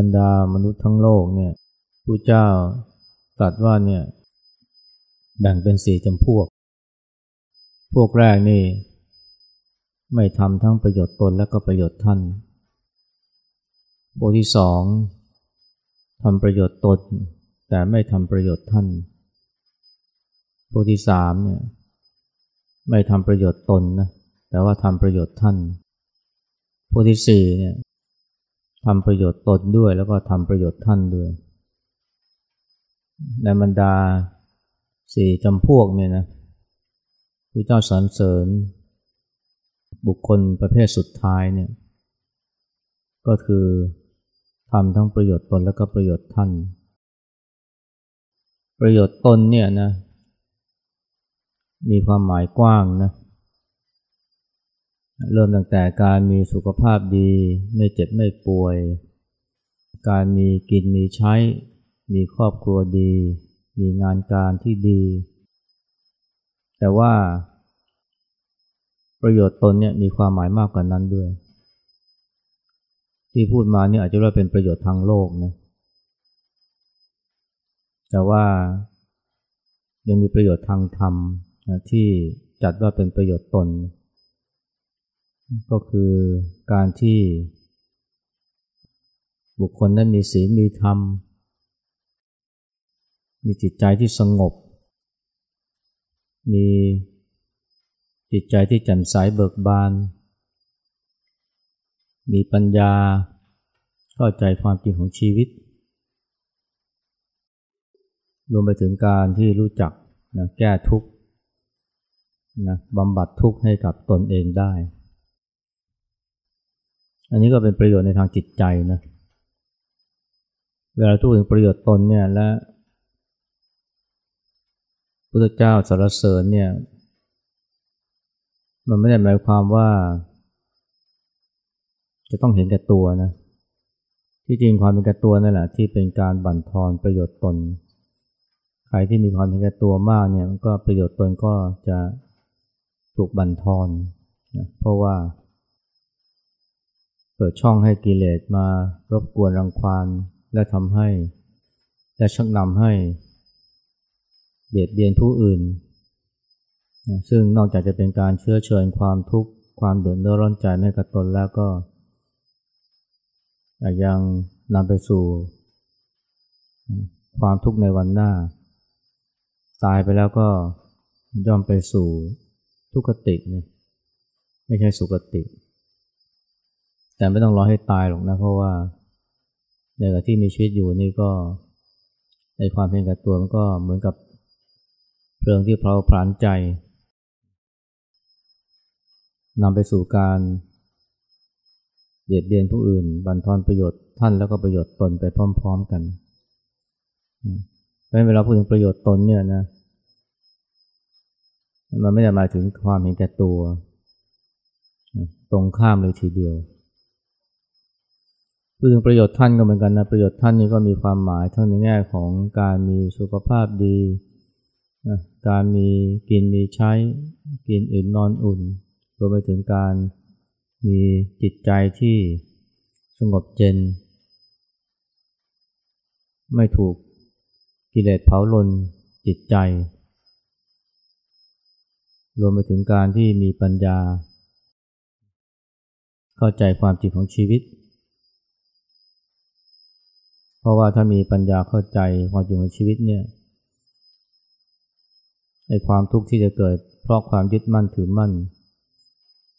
บรรดามนุษย์ทั้งโลกเนี่ยผู้เจ้าตรัสว่าเนี่ยแบ่งเป็นสี่จำพวก พวกแรกนี่ ไม่ทำทั้งประโยชน์ตนและก็ประโยชน์ท่าน พวกที่สองทำประโยชน์ตนแต่ไม่ทำประโยชน์ท่าน พวกที่สามเนี่ยไม่ทำประโยชน์ตนนะแต่ว่าทำประโยชน์ท่าน พวกที่สี่เนี่ย ทำประโยชน์ตนด้วยแล้วก็ทำประโยชน์ท่านด้วย ในบรรดาสี่จำพวกเนี่ยนะพระเจ้าสรรเสริญ บุคคลประเภทสุดท้ายเนี่ย ก็คือทำทั้งประโยชน์ตนแล้วก็ประโยชน์ท่าน ประโยชน์ตนเนี่ยนะ มีความหมายกว้างนะ เริ่มตั้งแต่การมีสุขภาพดี ไม่เจ็บไม่ป่วย การมีกินมีใช้ มีครอบครัวดี มีงานการที่ดี แต่ว่าประโยชน์ตนเนี่ยมีความหมายมากกว่านั้นด้วย ที่พูดมาเนี่ยอาจจะเรียกเป็นประโยชน์ทางโลกนะแต่ว่ายังมีประโยชน์ทางธรรมที่จัดว่าเป็นประโยชน์ตน ก็คือการที่บุคคลนั้นมีศีลมีธรรม มีจิตใจที่สงบ มีจิตใจที่แจ่มใสเบิกบาน มีปัญญาเข้าใจความจริงของชีวิต รวมไปถึงการที่รู้จักนะแก้ทุกข์นะบำบัดทุกข์ให้กับตนเองได้ อันนี้ก็เป็นประโยชน์ในทางจิตใจนะ เวลาทูดถึงประโยชน์ตนเนี่ยและพระเจ้าสรรเสริญเนี่ย มันไม่ได้หมายความว่า จะต้องเห็นแก่ตัวนะ ที่จริงความเป็นแก่ตัวนั่นแหละที่เป็นการบั่นทอนประโยชน์ตน ใครที่มีความเป็นแก่ตัวมากเนี่ยก็ประโยชน์ตนก็จะถูกบั่นทอนนะเพราะว่า เปิดช่องให้กิเลสมารบกวนรังควานและทำให้ และชักนำให้ เบียดเบียนผู้อื่น ซึ่งนอกจากจะเป็นการเชื้อเชิญความทุกข์ความเดือดร้อนใจให้กับตนแล้วก็ ยังนำไปสู่ ความทุกข์ในวันหน้า ตายไปแล้วก็ย่อมไปสู่ทุกขติไม่ใช่สุขติ แต่ไม่ต้องรอให้ตายหรอกนะ เพราะว่าในขณะที่มีชีวิตอยู่นี่ก็ในความเพียงกับตัวมันก็เหมือนกับเพลิงที่เผาผลาญใจนำไปสู่การเบียดเบียนผู้อื่น บันทอนประโยชน์ท่านแล้วก็ประโยชน์ตนไปพร้อม ๆกันเพราะเวลาพูดถึงประโยชน์ตนเนี่ยนะ มันไม่ได้หมายถึงความเห็นแก่ตัว ตรงข้ามเลยทีเดียว พูดถึงประโยชน์ท่านก็เหมือนกันนะ ประโยชน์ท่านนี่ก็มีความหมายทั้งในแง่ของการมีสุขภาพดีนะการมีกินมีใช้ กินอื่นนอนอุ่นรวมไปถึงการมีจิตใจที่สงบเย็น ไม่ถูกกิเลสเผาลนจิตใจ รวมไปถึงการที่มีปัญญา เข้าใจความจริงของชีวิต เพราะว่าถ้ามีปัญญาเข้าใจความจริงของชีวิตเนี่ยไอ้ความทุกข์ที่จะเกิด เพราะความยึดมั่นถือมั่น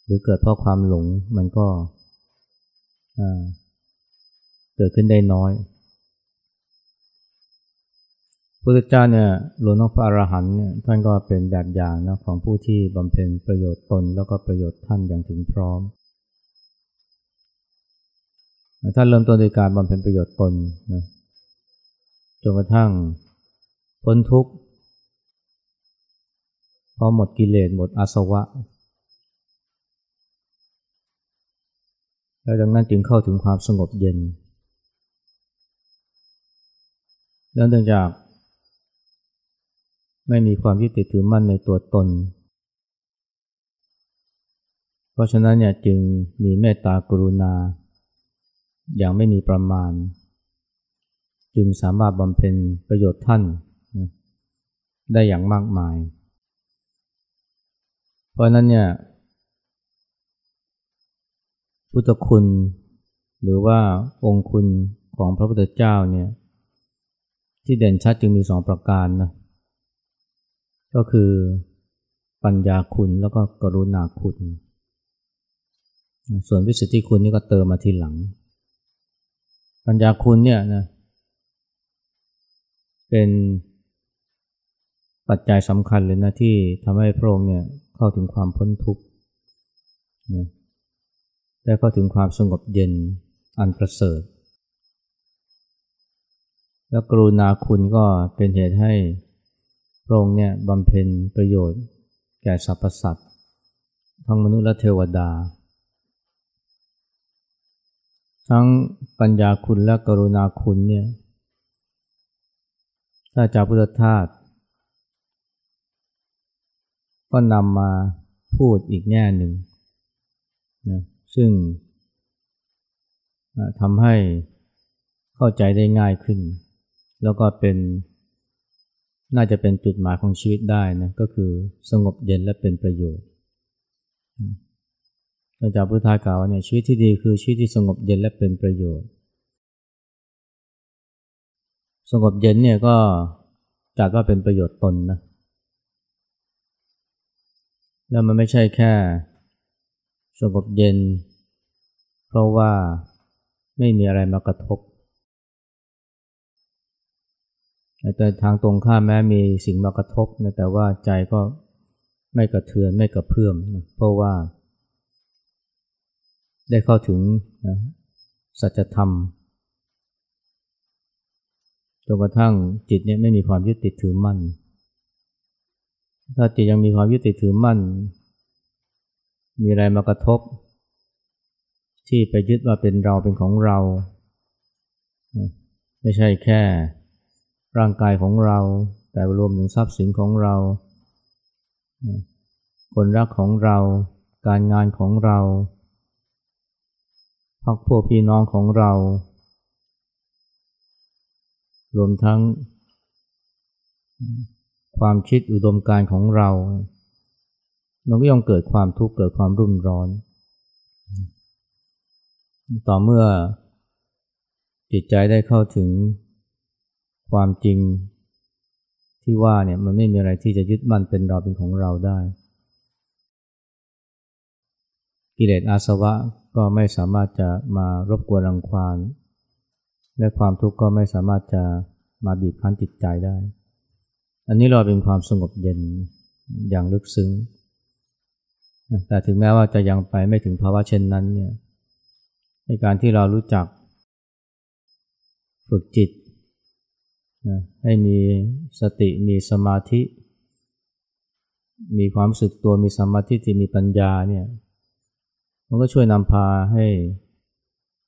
หรือเกิดเพราะความหลงมันก็เกิดขึ้นได้น้อยพุทธเจ้าเนี่ยหลวงพ่อพระอรหันต์เนี่ยท่านก็เป็นแบบอย่างนะของผู้ที่บำเพ็ญประโยชน์ตนแล้วก็ประโยชน์ท่านอย่างถึงพร้อม ถ้าเริ่มต้นโดยการบำเพ็ญประโยชน์ตนนะจนกระทั่งพ้นทุกข์พอหมดกิเลสหมดอาสวะ แล้วดังนั้นจึงเข้าถึงความสงบเย็นเนื่องจาก ไม่มีความยึดติดถือมั่นในตัวตน เพราะฉะนั้นเนี่ยจึงมีเมตตากรุณา อย่างไม่มีประมาณ จึงสามารถบำเพ็ญประโยชน์ท่านนะได้อย่างมากมาย เพราะนั้นเนี่ยพุทธคุณ หรือว่าองค์คุณของพระพุทธเจ้าเนี่ยที่เด่นชัดจึงมีสองประการนะก็คือปัญญาคุณแล้วก็กรุณาคุณ ส่วนวิสุทธิคุณนี่ก็เติมมาทีหลัง ปัญญาคุณเนี่ยนะเป็นปัจจัยสำคัญเลยนะที่ทำให้พระองค์เนี่ยเข้าถึงความพ้นทุกข์นะและเข้าถึงความสงบเย็นอันประเสริฐ แล้วกรุณาคุณก็เป็นเหตุให้พระองค์เนี่ยบำเพ็ญประโยชน์แก่สรรพสัตว์ทั้งมนุษย์และเทวดา ทั้งปัญญาคุณและกรุณาคุณเนี่ยถ้าจากพุทธทาสก็นำมาพูดอีกแง่หนึ่งนะซึ่งทำให้เข้าใจได้ง่ายขึ้น แล้วก็เป็นน่าจะเป็นจุดหมายของชีวิตได้นะก็คือสงบเย็นและเป็นประโยชน์ อาจารย์พุทธากล่าวเนี่ยชีวิตที่ดีคือชีวิตที่สงบเย็นและเป็นประโยชน์ สงบเย็นเนี่ยก็จัดว่าเป็นประโยชน์ตนนะ แล้วมันไม่ใช่แค่ สงบเย็น เพราะว่าไม่มีอะไรมากระทบแต่ทางตรงข้ามแม้มีสิ่งมากระทบนะแต่ว่าใจก็ไม่กระเทือนไม่กระเพื่อมนะเพราะว่า ได้เข้าถึงนะสัจธรรมจนกระทั่งจิตเนี่ยไม่มีความยึดติดถือมั่น ถ้าจิตยังมีความยึดติดถือมั่น มีอะไรมากระทบ ที่ไปยึดว่าเป็นเราเป็นของเรา ไม่ใช่แค่ร่างกายของเรา แต่รวมถึงทรัพย์สินของเรา คนรักของเรา การงานของเรา พักพวกพี่น้องของเรา รวมทั้ง ความคิดอุดมการของเรา มันก็ย่อมเกิดความทุกข์เกิดความรุ่มร้อน ต่อเมื่อจิตใจได้เข้าถึงความจริงที่ว่าเนี่ยมันไม่มีอะไรที่จะยึดมั่นเป็นเราเป็นของเราได้ กิเลสอาสวะก็ไม่สามารถจะมารบกวนรังควานและความทุกข์ก็ไม่สามารถจะมาบีบคั้นจิตใจได้ อันนี้เราเป็นความสงบเย็นอย่างลึกซึ้ง แต่ถึงแม้ว่าจะยังไปไม่ถึงภาวะเช่นนั้นเนี่ย ในการที่เรารู้จัก ฝึกจิตนะให้มีสติมีสมาธิ มีความรู้สึกตัวมีสมาธิที่มีปัญญาเนี่ย มันก็ช่วยนำพาให้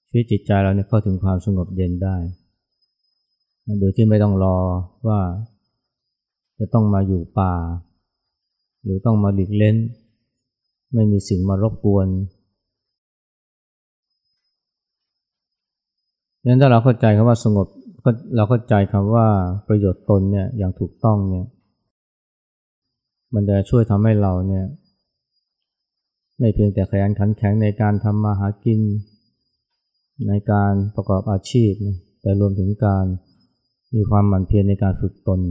ชีวิตจิตใจเราเนี่ยเข้าถึงความสงบเย็นได้ โดยที่ไม่ต้องรอว่าจะต้องมาอยู่ป่า หรือต้องมาหลีกเล่น ไม่มีสิ่งมารบกวนงั้นถ้าเราเข้าใจคำว่าสงบเราเข้าใจคำว่าประโยชน์ตนเนี่ยอย่างถูกต้องเนี่ยมันจะช่วยทำให้เราเนี่ย ไม่เพียงแต่ขยันขันแข็งในการทำมาหากิน ในการประกอบอาชีพ แต่รวมถึงการมีความหมั่นเพียรในการฝึกตน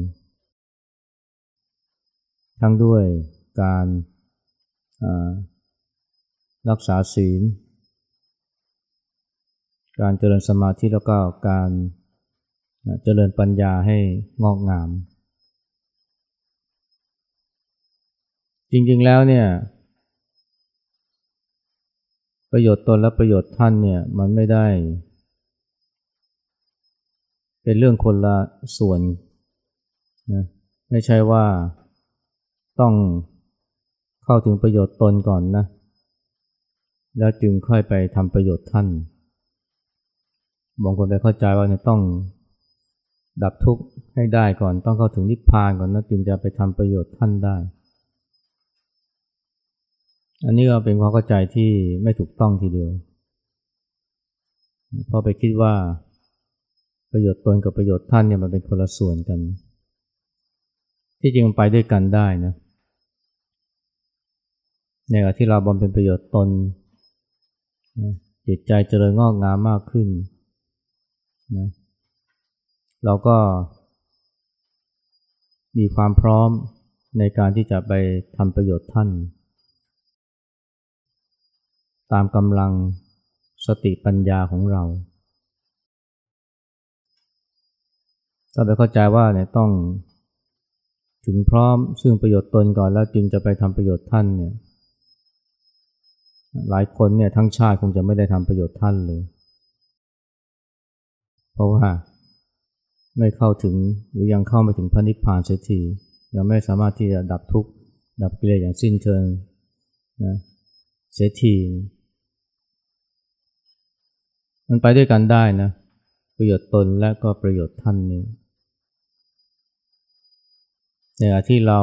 ทั้งด้วยการรักษาศีล การเจริญสมาธิแล้วก็การเจริญปัญญาให้งอกงาม จริงๆแล้วเนี่ย ประโยชน์ตนและประโยชน์ท่านเนี่ยมันไม่ได้ เป็นเรื่องคนละส่วนนะไม่ใช่ว่าต้องเข้าถึงประโยชน์ตนก่อนนะ แล้วจึงค่อยไปทำประโยชน์ท่านบางคนไปเข้าใจว่าเนี่ยต้องดับทุกข์ให้ได้ก่อน ต้องเข้าถึงนิพพานก่อนนะจึงจะไปทำประโยชน์ท่านได้ อันนี้ก็เป็นความเข้าใจที่ไม่ถูกต้องทีเดียว เพราะไปคิดว่าประโยชน์ตนกับประโยชน์ท่านเนี่ยมันเป็นคนละส่วนกัน ที่จริงมันไปด้วยกันได้นะในขณะที่เราบำเพ็ญประโยชน์ตนจิตใจเจริญงอกงามมากขึ้นนะเราก็มีความพร้อมในการที่จะไปทำประโยชน์ท่าน ตามกำลังสติปัญญาของเราถ้าไปเข้าใจว่าเนี่ยต้องถึงพร้อมซึ่งประโยชน์ตนก่อนแล้วจึงจะไปทำประโยชน์ท่านเนี่ยหลายคนเนี่ยทั้งชาติคงจะไม่ได้ทำประโยชน์ท่านเลย เพราะว่าไม่เข้าถึงหรือยังเข้าไม่ถึงพระนิพพานเสียทียังไม่สามารถที่จะดับทุกข์ดับกิเลสอย่างสิ้นเชิงนะเสียที มันไปด้วยกันได้นะ ประโยชน์ตนและก็ประโยชน์ท่านนี่ในขณะที่เรา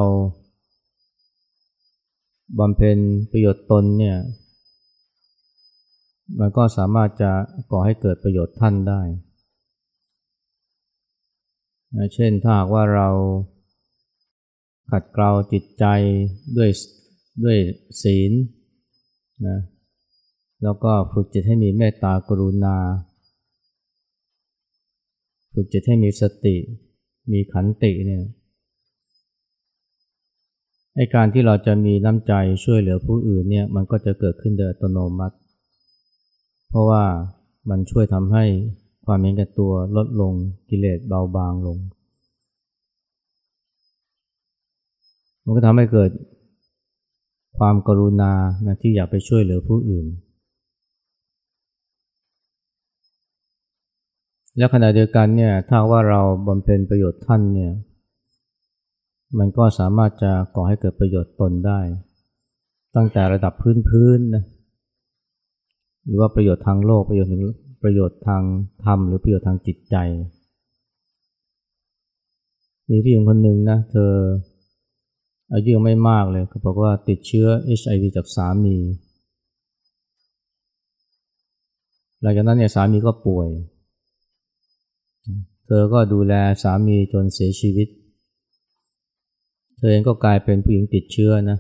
บำเพ็ญประโยชน์ตนเนี่ย มันก็สามารถจะก่อให้เกิดประโยชน์ท่านได้เช่นถ้าหากว่าเราขัดเกลาจิตใจด้วยด้วยศีลนะ แล้วก็ฝึกจิตให้มีเมตตากรุณา ฝึกจิตให้มีสติ มีขันติเนี่ยไอการที่เราจะมีน้ำใจช่วยเหลือผู้อื่นเนี่ยมันก็จะเกิดขึ้นโดยอัตโนมัติ เพราะว่ามันช่วยทำให้ความเห็นแก่ตัวลดลงกิเลสเบาบางลง มันก็ทำให้เกิดความกรุณานะที่อยากไปช่วยเหลือผู้อื่น และขณะเดียวกันเนี่ยถ้าว่าเราบำเพ็ญประโยชน์ท่านเนี่ยมันก็สามารถจะก่อให้เกิดประโยชน์ตนได้ ตั้งแต่ระดับพื้นๆนะหรือว่าประโยชน์ทางโลกประโยชน์ถึงประโยชน์ทางธรรมหรือประโยชน์ทางจิตใจ มีผู้หญิงคนหนึ่งนะเธออายุยังไม่มากเลยเขาบอกว่าติดเชื้อ HIV จากสามี หลังจากนั้นเนี่ยสามีก็ป่วย เธอก็ดูแลสามีจนเสียชีวิต เธอเองก็กลายเป็นผู้หญิงติดเชื้อนะ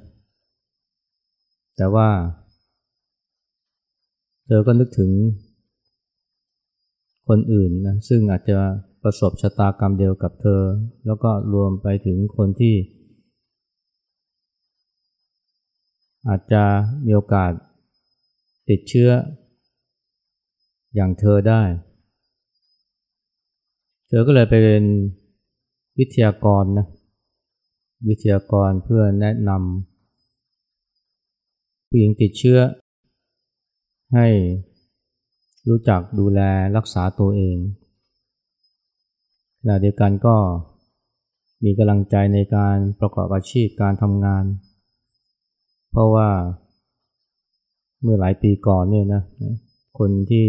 แต่ว่า เธอก็นึกถึงคนอื่นนะซึ่งอาจจะประสบชะตากรรมเดียวกับเธอ แล้วก็รวมไปถึงคนที่ อาจจะมีโอกาสติดเชื้ออย่างเธอได้ เธอก็เลยไปเป็นวิทยากรนะวิทยากรเพื่อแนะนำผู้หญิงติดเชื้อ ให้รู้จักดูแลรักษาตัวเองขณะเดียวกันก็มีกำลังใจในการประกอบอาชีพการทำงาน เพราะว่าเมื่อหลายปีก่อนเนี่ยนะคนที่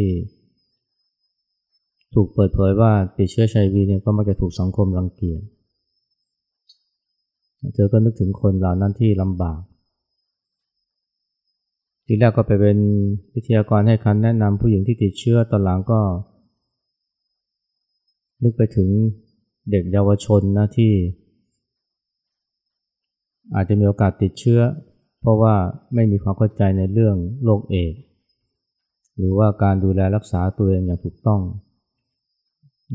ถูกเปิดเผยว่าติดเชื้อชัยวีเนี่ยก็มักจะถูกสังคมรังเกียจเธอก็นึกถึงคนเหล่านั้นที่ลำบาก ทีแรกก็ไปเป็นวิทยากรให้คำแนะนำผู้หญิงที่ติดเชื้อตอนหลังก็ นึกไปถึงเด็กเยาวชนนะที่ อาจจะมีโอกาสติดเชื้อ เพราะว่าไม่มีความเข้าใจในเรื่องโรคเอดหรือว่าการดูแลรักษาตัวเองอย่างถูกต้อง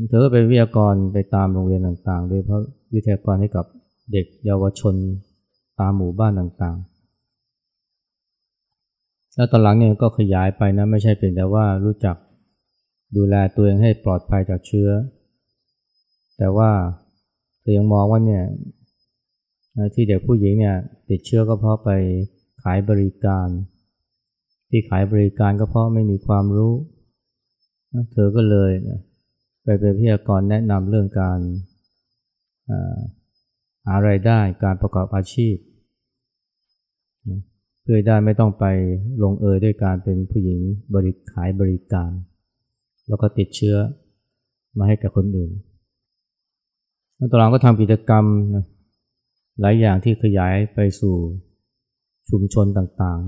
เธอก็เป็นวิทยากรไปตามโรงเรียนต่างๆ โดยเพราะวิทยากรให้กับเด็กเยาวชนตามหมู่บ้านต่างๆ แล้วตอนหลังเนี่ยก็ขยายไปนะไม่ใช่เพียงแต่ว่ารู้จักดูแลตัวเองให้ปลอดภัยจากเชื้อ แต่ว่าเธอยังมองว่าเนี่ยที่เด็กผู้หญิงเนี่ยติดเชื้อก็เพราะไปขายบริการ ที่ขายบริการก็เพราะไม่มีความรู้ เธอก็เลย ไปเป็นพิทยากรแนะนำเรื่องการหาไรายได้การประกอบอาชีพ เพื่อได้ไม่ต้องไปลงเอยด้วยการเป็นผู้หญิงบริขายบริการ แล้วก็ติดเชื้อมาให้กับคนอื่นแล้วตอนหลังก็ทำกิจกรรมหลายอย่างที่ขยายไปสู่ชุมชนต่าง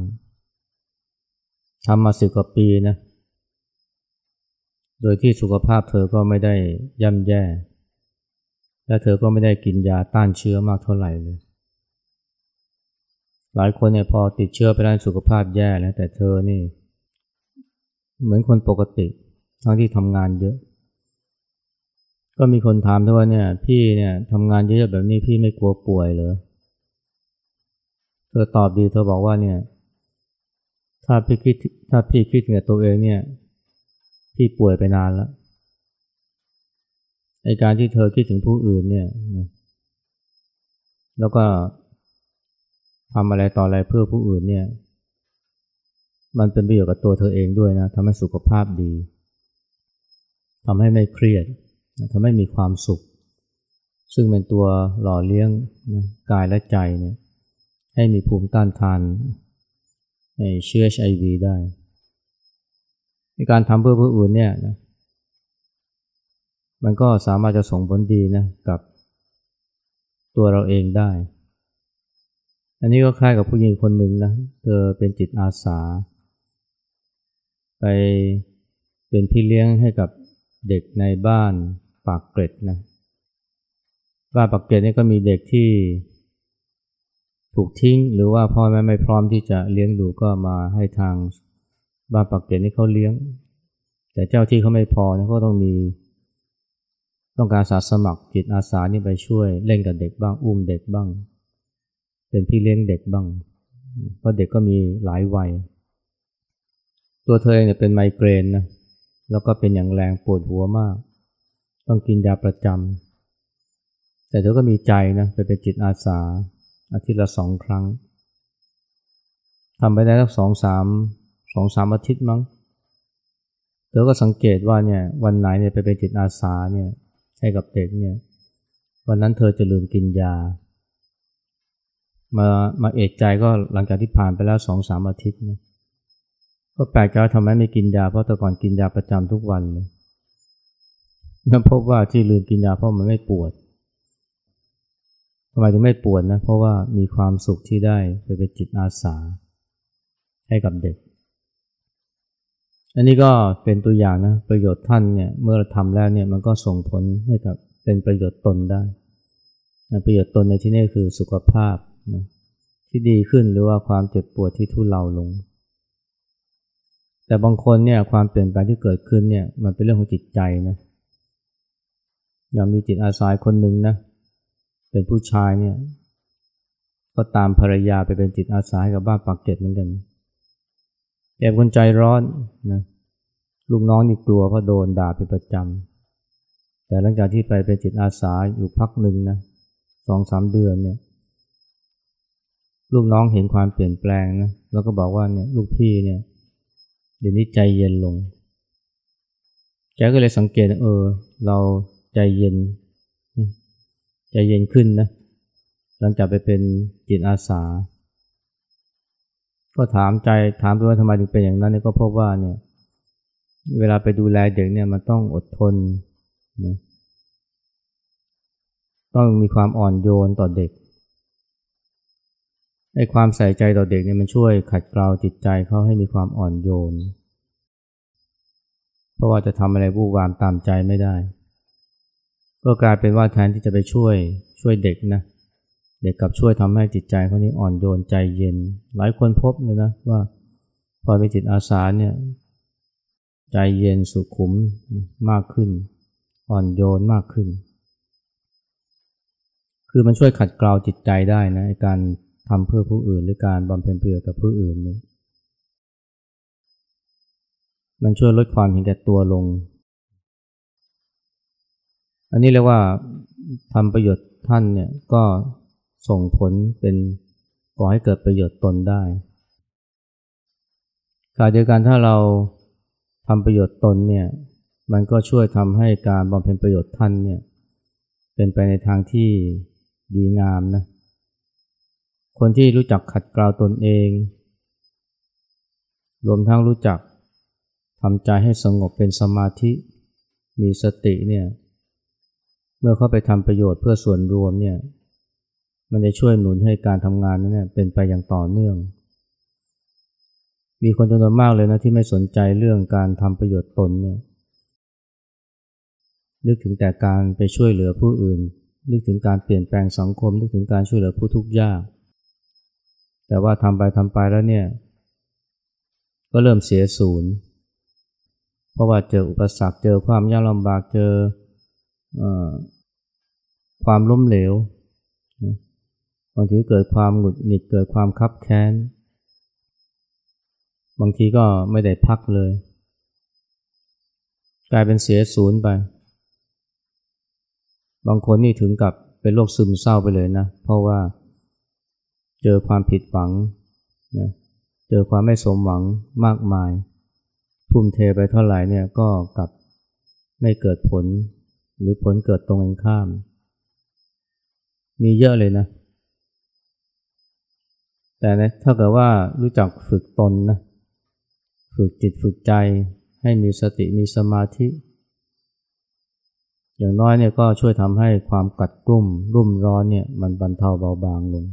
ๆทำมาสิบกว่าปีนะ โดยที่สุขภาพเธอก็ไม่ได้ย่ำแย่ และเธอก็ไม่ได้กินยาต้านเชื้อมากเท่าไหร่เลย หลายคนเนี่ยพอติดเชื้อไปแล้วสุขภาพแย่แล้วแต่เธอนี่ เหมือนคนปกติ ทั้งที่ทำงานเยอะ ก็มีคนถามด้วยว่าเนี่ย พี่เนี่ยทำงานเยอะแบบนี้พี่ไม่กลัวป่วยเหรอเธอตอบดีเธอบอกว่าเนี่ย ถ้าพี่คิดถ้าพี่คิดกับตัวเองเนี่ย ที่ป่วยไปนานแล้วในการที่เธอคิดถึงผู้อื่นเนี่ยแล้วก็ทำอะไรต่ออะไรเพื่อผู้อื่นเนี่ย มันเป็นประโยชน์กับตัวเธอเองด้วยนะทำให้สุขภาพดีทำให้ไม่เครียดทำให้มีความสุข ซึ่งเป็นตัวหล่อเลี้ยงนะกายและใจเนี่ยให้มีภูมิต้านทานเชื้อ HIV ได้ การทำเพื่อผู้อื่นเนี่ยนะมันก็สามารถจะส่งผลดีนะกับตัวเราเองได้ อันนี้ก็คล้ายกับผู้หญิงคนหนึ่งนะเธอเป็นจิตอาสา ไปเป็นพี่เลี้ยงให้กับเด็กในบ้านปากเกร็ดนะบ้านปากเกร็ดนี่ก็มีเด็กที่ถูกทิ้งหรือว่าพ่อแม่ไม่พร้อมที่จะเลี้ยงดูก็มาให้ทาง บ้านปักเกร็ดนี่เขาเลี้ยง แต่เจ้าที่เขาไม่พอนะก็ต้องมีต้องการสาสมัครจิตอาสานี่ไปช่วยเล่นกับเด็กบ้าง อุ้มเด็กบ้าง เป็นพี่เลี้ยงเด็กบ้าง เพราะเด็กก็มีหลายวัย ตัวเธอเองเนี่ยเป็นไมเกรนนะแล้วก็เป็นอย่างแรงปวดหัวมาก ต้องกินยาประจำแต่เธอก็มีใจนะไปเป็นจิตอาสาอาทิตย์ละสองครั้งทำไปได้สักสองสาม สองสามอาทิตย์มั้งเธอก็สังเกตว่าเนี่ยวันไหนเนี่ยไปเป็นจิตอาสาเนี่ยให้กับเด็กเนี่ยวันนั้นเธอจะลืมกินยา มามาเอกใจก็หลังจากที่ผ่านไปแล้วสองสามอาทิตย์นะก็แปลกใจทำไมไม่กินยาเพราะแต่ก่อนกินยาประจำทุกวันเลยนั่นพบว่าที่ลืมกินยาเพราะมันไม่ปวดทำไมถึงไม่ปวดนะเพราะว่ามีความสุขที่ได้ไปเป็นจิตอาสาให้กับเด็ก อันนี้ก็เป็นตัวอย่างนะประโยชน์ท่านเนี่ยเมื่อเราทำแล้วเนี่ยมันก็ส่งผลให้กับเป็นประโยชน์ตนได้ประโยชน์ตนในที่นี้คือสุขภาพนะที่ดีขึ้นหรือว่าความเจ็บปวดที่ทุเลาลง แต่บางคนเนี่ยความเปลี่ยนแปลงที่เกิดขึ้นเนี่ยมันเป็นเรื่องของจิตใจนะอย่างมีจิตอาสาคนหนึ่งนะเป็นผู้ชายเนี่ยก็ตามภรรยาไปเป็นจิตอาสากับบ้านปากเก็ตเหมือนกัน แอบคนใจร้อนนะลูกน้องนี่กลัวเพราะโดนด่าเป็นประจำแต่หลังจากที่ไปเป็นจิตอาสาอยู่พักหนึ่งนะสองสามเดือนเนี่ย ลูกน้องเห็นความเปลี่ยนแปลงนะแล้วก็บอกว่าเนี่ยลูกพี่เนี่ยเดี๋ยวนี้ใจเย็นลง แกก็เลยสังเกตเออ เราใจเย็น ใจเย็นขึ้นนะหลังจากไปเป็นจิตอาสา ก็ถามใจถามด้วยว่าทำไมถึงเป็นอย่างนั้นเนี่ยก็พบว่าเนี่ย เวลาไปดูแลเด็กเนี่ยมันต้องอดทนนะต้องมีความอ่อนโยนต่อเด็กไอ้ความใส่ใจต่อเด็กเนี่ยมันช่วยขัดเกลาจิตใจเขาให้มีความอ่อนโยน เพราะว่าจะทำอะไรวู่วามตามใจไม่ได้ ก็กลายเป็นว่าแทนที่จะไปช่วยช่วยเด็กนะ เด็กกับช่วยทำให้จิตใจเขานี้อ่อนโยนใจเย็น หลายคนพบเลยนะว่าพอไปจิตอาสาเนี่ยใจเย็นสุขุมมากขึ้น อ่อนโยนมากขึ้น คือมันช่วยขัดเกลาจิตใจได้นะการทำเพื่อผู้อื่น หรือการบำเพ็ญประโยชน์กับผู้อื่นนี่มันช่วยลดความเห็นแก่ตัวลง อันนี้เรียกว่าทำประโยชน์ท่านเนี่ยก็ ส่งผลเป็นก่อให้เกิดประโยชน์ตนได้ขณะเดียวกันถ้าเราทำประโยชน์ตนเนี่ยมันก็ช่วยทำให้การบำเพ็ญประโยชน์ท่านเนี่ยเป็นไปในทางที่ดีงามนะคนที่รู้จักขัดเกลาตนเอง รวมทั้งรู้จักทำใจให้สงบเป็นสมาธิมีสติเนี่ยเมื่อเข้าไปทำประโยชน์เพื่อส่วนรวมเนี่ย มันจะช่วยหนุนให้การทำงานนั้นเนี่ยเป็นไปอย่างต่อเนื่อง มีคนจำนวนมากเลยนะที่ไม่สนใจเรื่องการทำประโยชน์ตนเนี่ยนึกถึงแต่การไปช่วยเหลือผู้อื่น นึกถึงการเปลี่ยนแปลงสังคม นึกถึงการช่วยเหลือผู้ทุกข์ยาก แต่ว่าทำไปทำไปแล้วเนี่ย ก็เริ่มเสียศูนย์ เพราะว่าเจออุปสรรค เจอความยากลำบาก เจออความล้มเหลว บางทีเกิดความหงุดหงิดเกิดความคับแค้น บางทีก็ไม่ได้พักเลย กลายเป็นเสียศูนย์ไป บางคนนี่ถึงกับเป็นโรคซึมเศร้าไปเลยนะ เพราะว่าเจอความผิดหวังนะเจอความไม่สมหวังมากมาย ทุ่มเทไปเท่าไหร่เนี่ยก็กลับไม่เกิดผล หรือผลเกิดตรงกันข้าม มีเยอะเลยนะ แต่นะถ้าเกิดว่ารู้จักฝึกตนนะฝึกจิตฝึกใจให้มีสติมีสมาธิ อย่างน้อยเนี่ยก็ช่วยทำให้ความกัดกลุ่มรุ่มร้อนเนี่ยมันบรรเทาเบาบางลง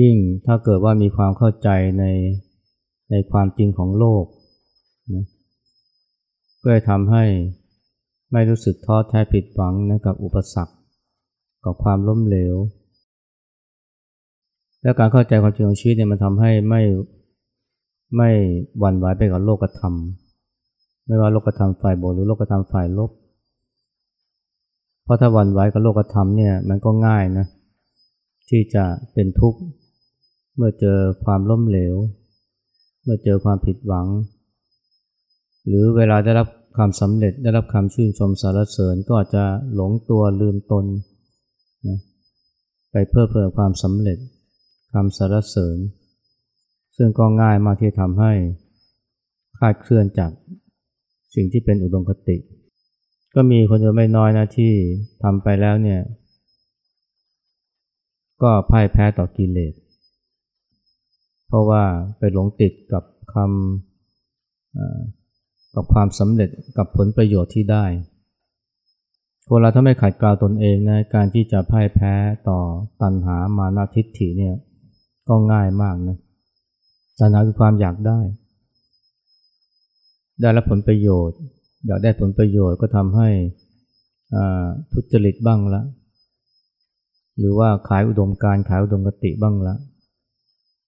ยิ่งถ้าเกิดว่ามีความเข้าใจในในความจริงของโลกนะก็จะทำให้ไม่รู้สึกท้อแท้ผิดหวังนะกับอุปสรรค กับความล้มเหลว และการเข้าใจความจริงของชีวิตเนี่ยมันทำให้ไม่ไม่หวั่นไหวไปกับโลกธรรม ไม่ว่าโลกธรรมฝ่ายบวกหรือโลกธรรมฝ่ายลบ เพราะถ้าหวั่นไหวกับโลกธรรมเนี่ยมันก็ง่ายนะที่จะเป็นทุกข์เมื่อเจอความล้มเหลว เมื่อเจอความผิดหวัง หรือเวลาได้รับความสำเร็จได้รับคำชื่นชมสรรเสริญก็อาจจะหลงตัวลืมตนนะไปเพื่อเพื่อความสำเร็จ คำสรรเสริญ ซึ่งก็ง่ายมากที่ทำให้คาดเคลื่อนจากสิ่งที่เป็นอุดมคติ ก็มีคนจะไม่น้อยนะที่ทำไปแล้วเนี่ย ก็พ่ายแพ้ต่อกิเลส เพราะว่าไปหลงติดกับคำกับความสำเร็จกับผลประโยชน์ที่ได้คนเราถ้าไม่ขัดเกลาตนเองนะการที่จะพ่ายแพ้ต่อตัณหามานาทิฏฐิเนี่ย ก็ง่ายมากนะตัณหาคือความอยากได้ ได้รับผลประโยชน์ อยากได้ผลประโยชน์ก็ทำให้ทุจริตบ้างละ หรือว่าขายอุดมการขายอุดมกติบ้างละ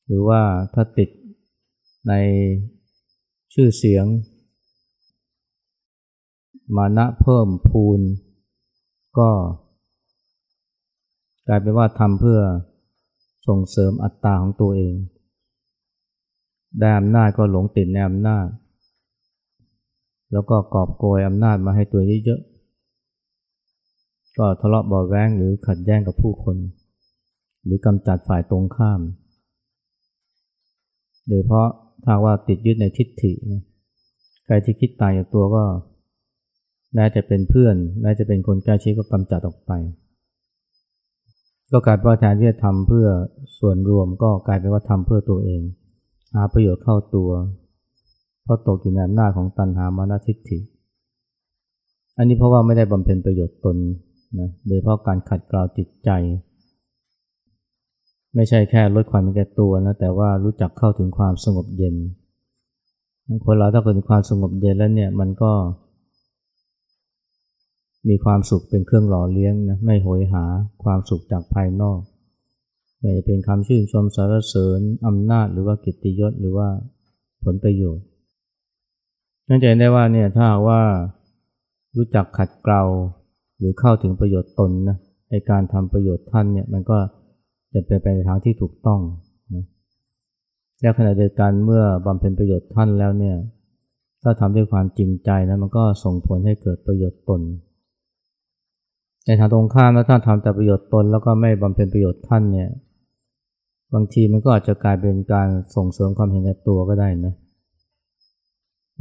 หรือว่าถ้าติดในชื่อเสียง มานะเพิ่มพูนก็กลายเป็นว่าทำเพื่อ ส่งเสริมอัตตาของตัวเอง ได้อำนาจก็หลงติดในอำนาจ แล้วก็กอบโกยอำนาจมาให้ตัวเยอะๆ ก็ทะเลาะเบาแวงหรือขัดแย้งกับผู้คน หรือกำจัดฝ่ายตรงข้าม โดยเพราะถ้าว่าติดยึดในทิฏฐิ ใครที่คิดตายจากตัวก็แม้จะเป็นเพื่อนแม้จะเป็นคนใกล้ชิดก็กำจัดออกไป ก็กลายเป็นว่าแทนที่จะทำเพื่อส่วนรวมก็กลายเป็นว่าทำเพื่อตัวเอง หาประโยชน์เข้าตัว เพราะตกอยู่ในอำนาจของตัณหามานาทิฏฐิ อันนี้เพราะว่าไม่ได้บำเพ็ญประโยชน์ตนนะโดยเพราะการขัดเกลาจิตใจ ไม่ใช่แค่ลดความเป็นแก่ตัวนะแต่ว่ารู้จักเข้าถึงความสงบเย็นคนเราถ้าเกิดความสงบเย็นแล้วเนี่ยมันก็ มีความสุขเป็นเครื่องหล่อเลี้ยงนะไม่โหยหาความสุขจากภายนอกไม่จะเป็นคำชื่นชมสรรเสริญอำนาจหรือว่ากิตติยศหรือว่าผลประโยชน์นั่นจะได้ว่าเนี่ยถ้าว่ารู้จักขัดเกลาหรือเข้าถึงประโยชน์ตนนะในการทำประโยชน์ท่านเนี่ยมันก็จะเป็นไปในทางที่ถูกต้องนะและขณะเดียวกันเมื่อบำเพ็ญประโยชน์ท่านแล้วเนี่ยถ้าทำด้วยความจริงใจนะมันก็ส่งผลให้เกิดประโยชน์ตน ในทางตรงข้ามแล้วถ้าทำแต่ประโยชน์ตนแล้วก็ไม่บำเพ็ญประโยชน์ท่านเนี่ย บางทีมันก็อาจจะกลายเป็นการส่งเสริมความเห็นแก่ตัวก็ได้นะ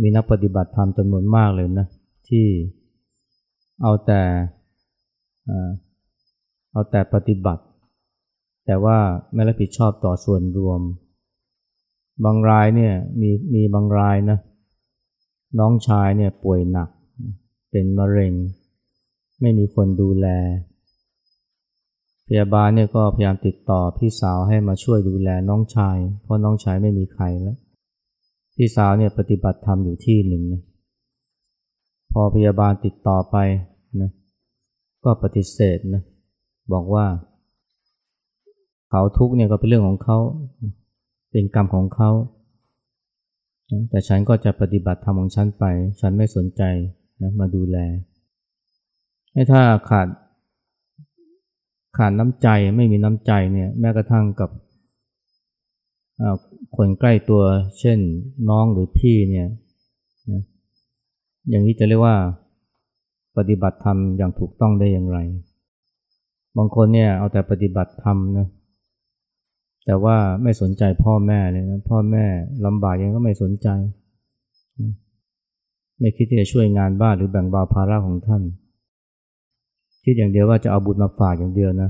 มีนักปฏิบัติธรรมจำนวนมากเลยนะ ที่เอาแต่เอาแต่ปฏิบัติ แต่ว่าไม่รับผิดชอบต่อส่วนรวม บางรายเนี่ยมีมีบางรายนะ น้องชายเนี่ยป่วยหนัก เป็นมะเร็ง ไม่มีคนดูแล พยาบาลเนี่ยก็พยายามติดต่อพี่สาวให้มาช่วยดูแลน้องชาย เพราะน้องชายไม่มีใครแล้ว พี่สาวเนี่ยปฏิบัติธรรมอยู่ที่หนึ่งนะพอพยาบาลติดต่อไปนะก็ปฏิเสธนะบอกว่า เขาทุกเนี่ยก็เป็นเรื่องของเขาเป็นกรรมของเขาแต่ฉันก็จะปฏิบัติธรรมของฉันไป ฉันไม่สนใจนะมาดูแล ถ้าขาดขาดน้ำใจไม่มีน้ำใจเนี่ยแม้กระทั่งกับคนใกล้ตัวเช่นน้องหรือพี่เนี่ยนะอย่างนี้จะเรียกว่าปฏิบัติธรรมอย่างถูกต้องได้อย่างไร บางคนเนี่ยเอาแต่ปฏิบัติธรรมนะแต่ว่าไม่สนใจพ่อแม่เลยนะพ่อแม่ลำบากยังก็ไม่สนใจ ไม่คิดที่จะช่วยงานบ้านหรือแบ่งเบาภาระของท่าน คิดอย่างเดียวว่าจะเอาบุญมาฝากอย่างเดียวนะ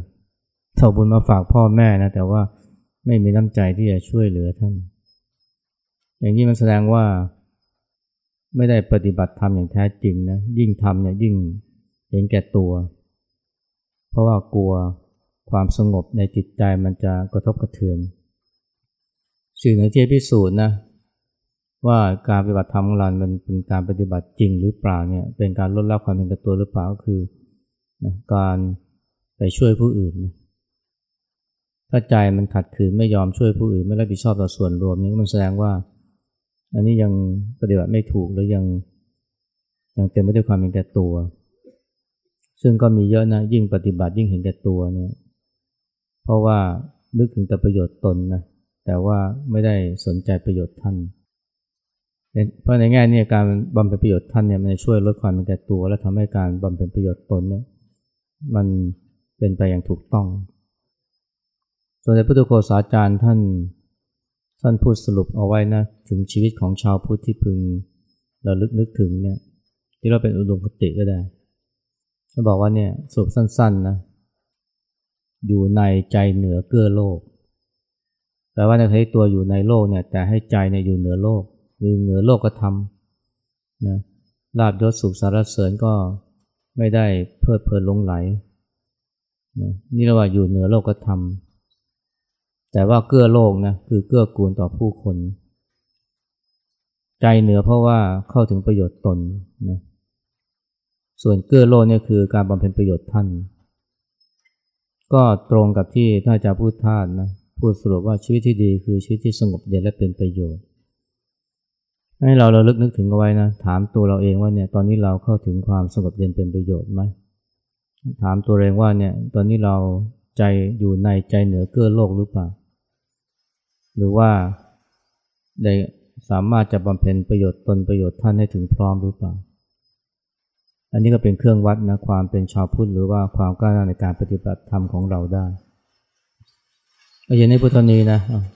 เอาบุญมาฝากพ่อแม่นะแต่ว่าไม่มีน้ำใจที่จะช่วยเหลือท่าน อย่างนี้มันแสดงว่า ไม่ได้ปฏิบัติธรรมอย่างแท้จริงนะยิ่งทำเนี่ยยิ่งเห็นแก่ตัว เพราะว่ากลัวความสงบในจิตใจมันจะกระทบกระเทือนสิ่งหนึ่งที่พิสูจน์นะว่าการปฏิบัติธรรมของเรามันเป็นการปฏิบัติจริงหรือเปล่าเนี่ยเป็นการลดละความเป็นกระตัวหรือเปล่าก็คือ นะการไปช่วยผู้อื่นนะถ้าใจมันขัดขืนไม่ยอมช่วยผู้อื่น ไม่รับผิดชอบต่อส่วนรวมนี่มันแสดงว่า อันนี้ยังปฏิบัติไม่ถูกหรือยังยังเต็มไปด้วยความเห็นแก่ตัว ซึ่งก็มีเยอะนะยิ่งปฏิบัติยิ่งเห็นแก่ตัวเนี่ยเพราะว่านึกถึงแต่ประโยชน์ตนนะแต่ว่าไม่ได้สนใจประโยชน์ท่าน เพราะในแง่นี้การบำเพ็ญประโยชน์ท่านเนี่ยมันช่วยลดความเป็นแก่ตัว และทำให้การบำเพ็ญประโยชน์ตนเนี่ย มันเป็นไปอย่างถูกต้อง ส่วนในพุทธโฆษาจารย์ท่านท่านพูดสรุปเอาไว้นะ ถึงชีวิตของชาวพุทธที่พึงเราลึกนึกถึงเนี่ยที่เราเป็นอุดมคติก็ได้เขาบอกว่าเนี่ยสรุปสั้นๆนะอยู่ในใจเหนือเกื้อโลกแปลว่าในให้ตัวอยู่ในโลกเนี่ยแต่ให้ใจเนี่ยอยู่เหนือโลกหรือเหนือโลกก็ทำนะลาบยศสุขสารเสริญก็ ไม่ได้เพลิดเพลินลงไหลนะนี่เรียกว่าอยู่เหนือโลกธรรม แต่ว่าเกื้อโลกนะคือเกื้อกูลต่อผู้คน ใจเหนือเพราะว่าเข้าถึงประโยชน์ตนนะส่วนเกื้อโลกเนี่ยคือการบำเพ็ญประโยชน์ท่าน ก็ตรงกับที่ท่านอาจารย์พูดท่านนะพูดสรุปว่าชีวิตที่ดีคือชีวิตที่สงบเย็นและเป็นประโยชน์ ให้เราเราลึกนึกถึงเอาไว้นะ ถามตัวเราเองว่าเนี่ยตอนนี้เราเข้าถึงความสงบเย็นเป็นประโยชน์ไหมถามตัวเองว่าเนี่ยตอนนี้เราใจอยู่ในใจเหนือเกื้อโลกหรือเปล่า หรือว่าได้สามารถจะบำเพ็ญประโยชน์ตนประโยชน์ท่านให้ถึงพร้อมหรือเปล่า อันนี้ก็เป็นเครื่องวัดนะความเป็นชาวพุทธหรือว่าความกล้าในการปฏิบัติธรรมของเราได้เอาอย่างนี้พุทธนี้นะ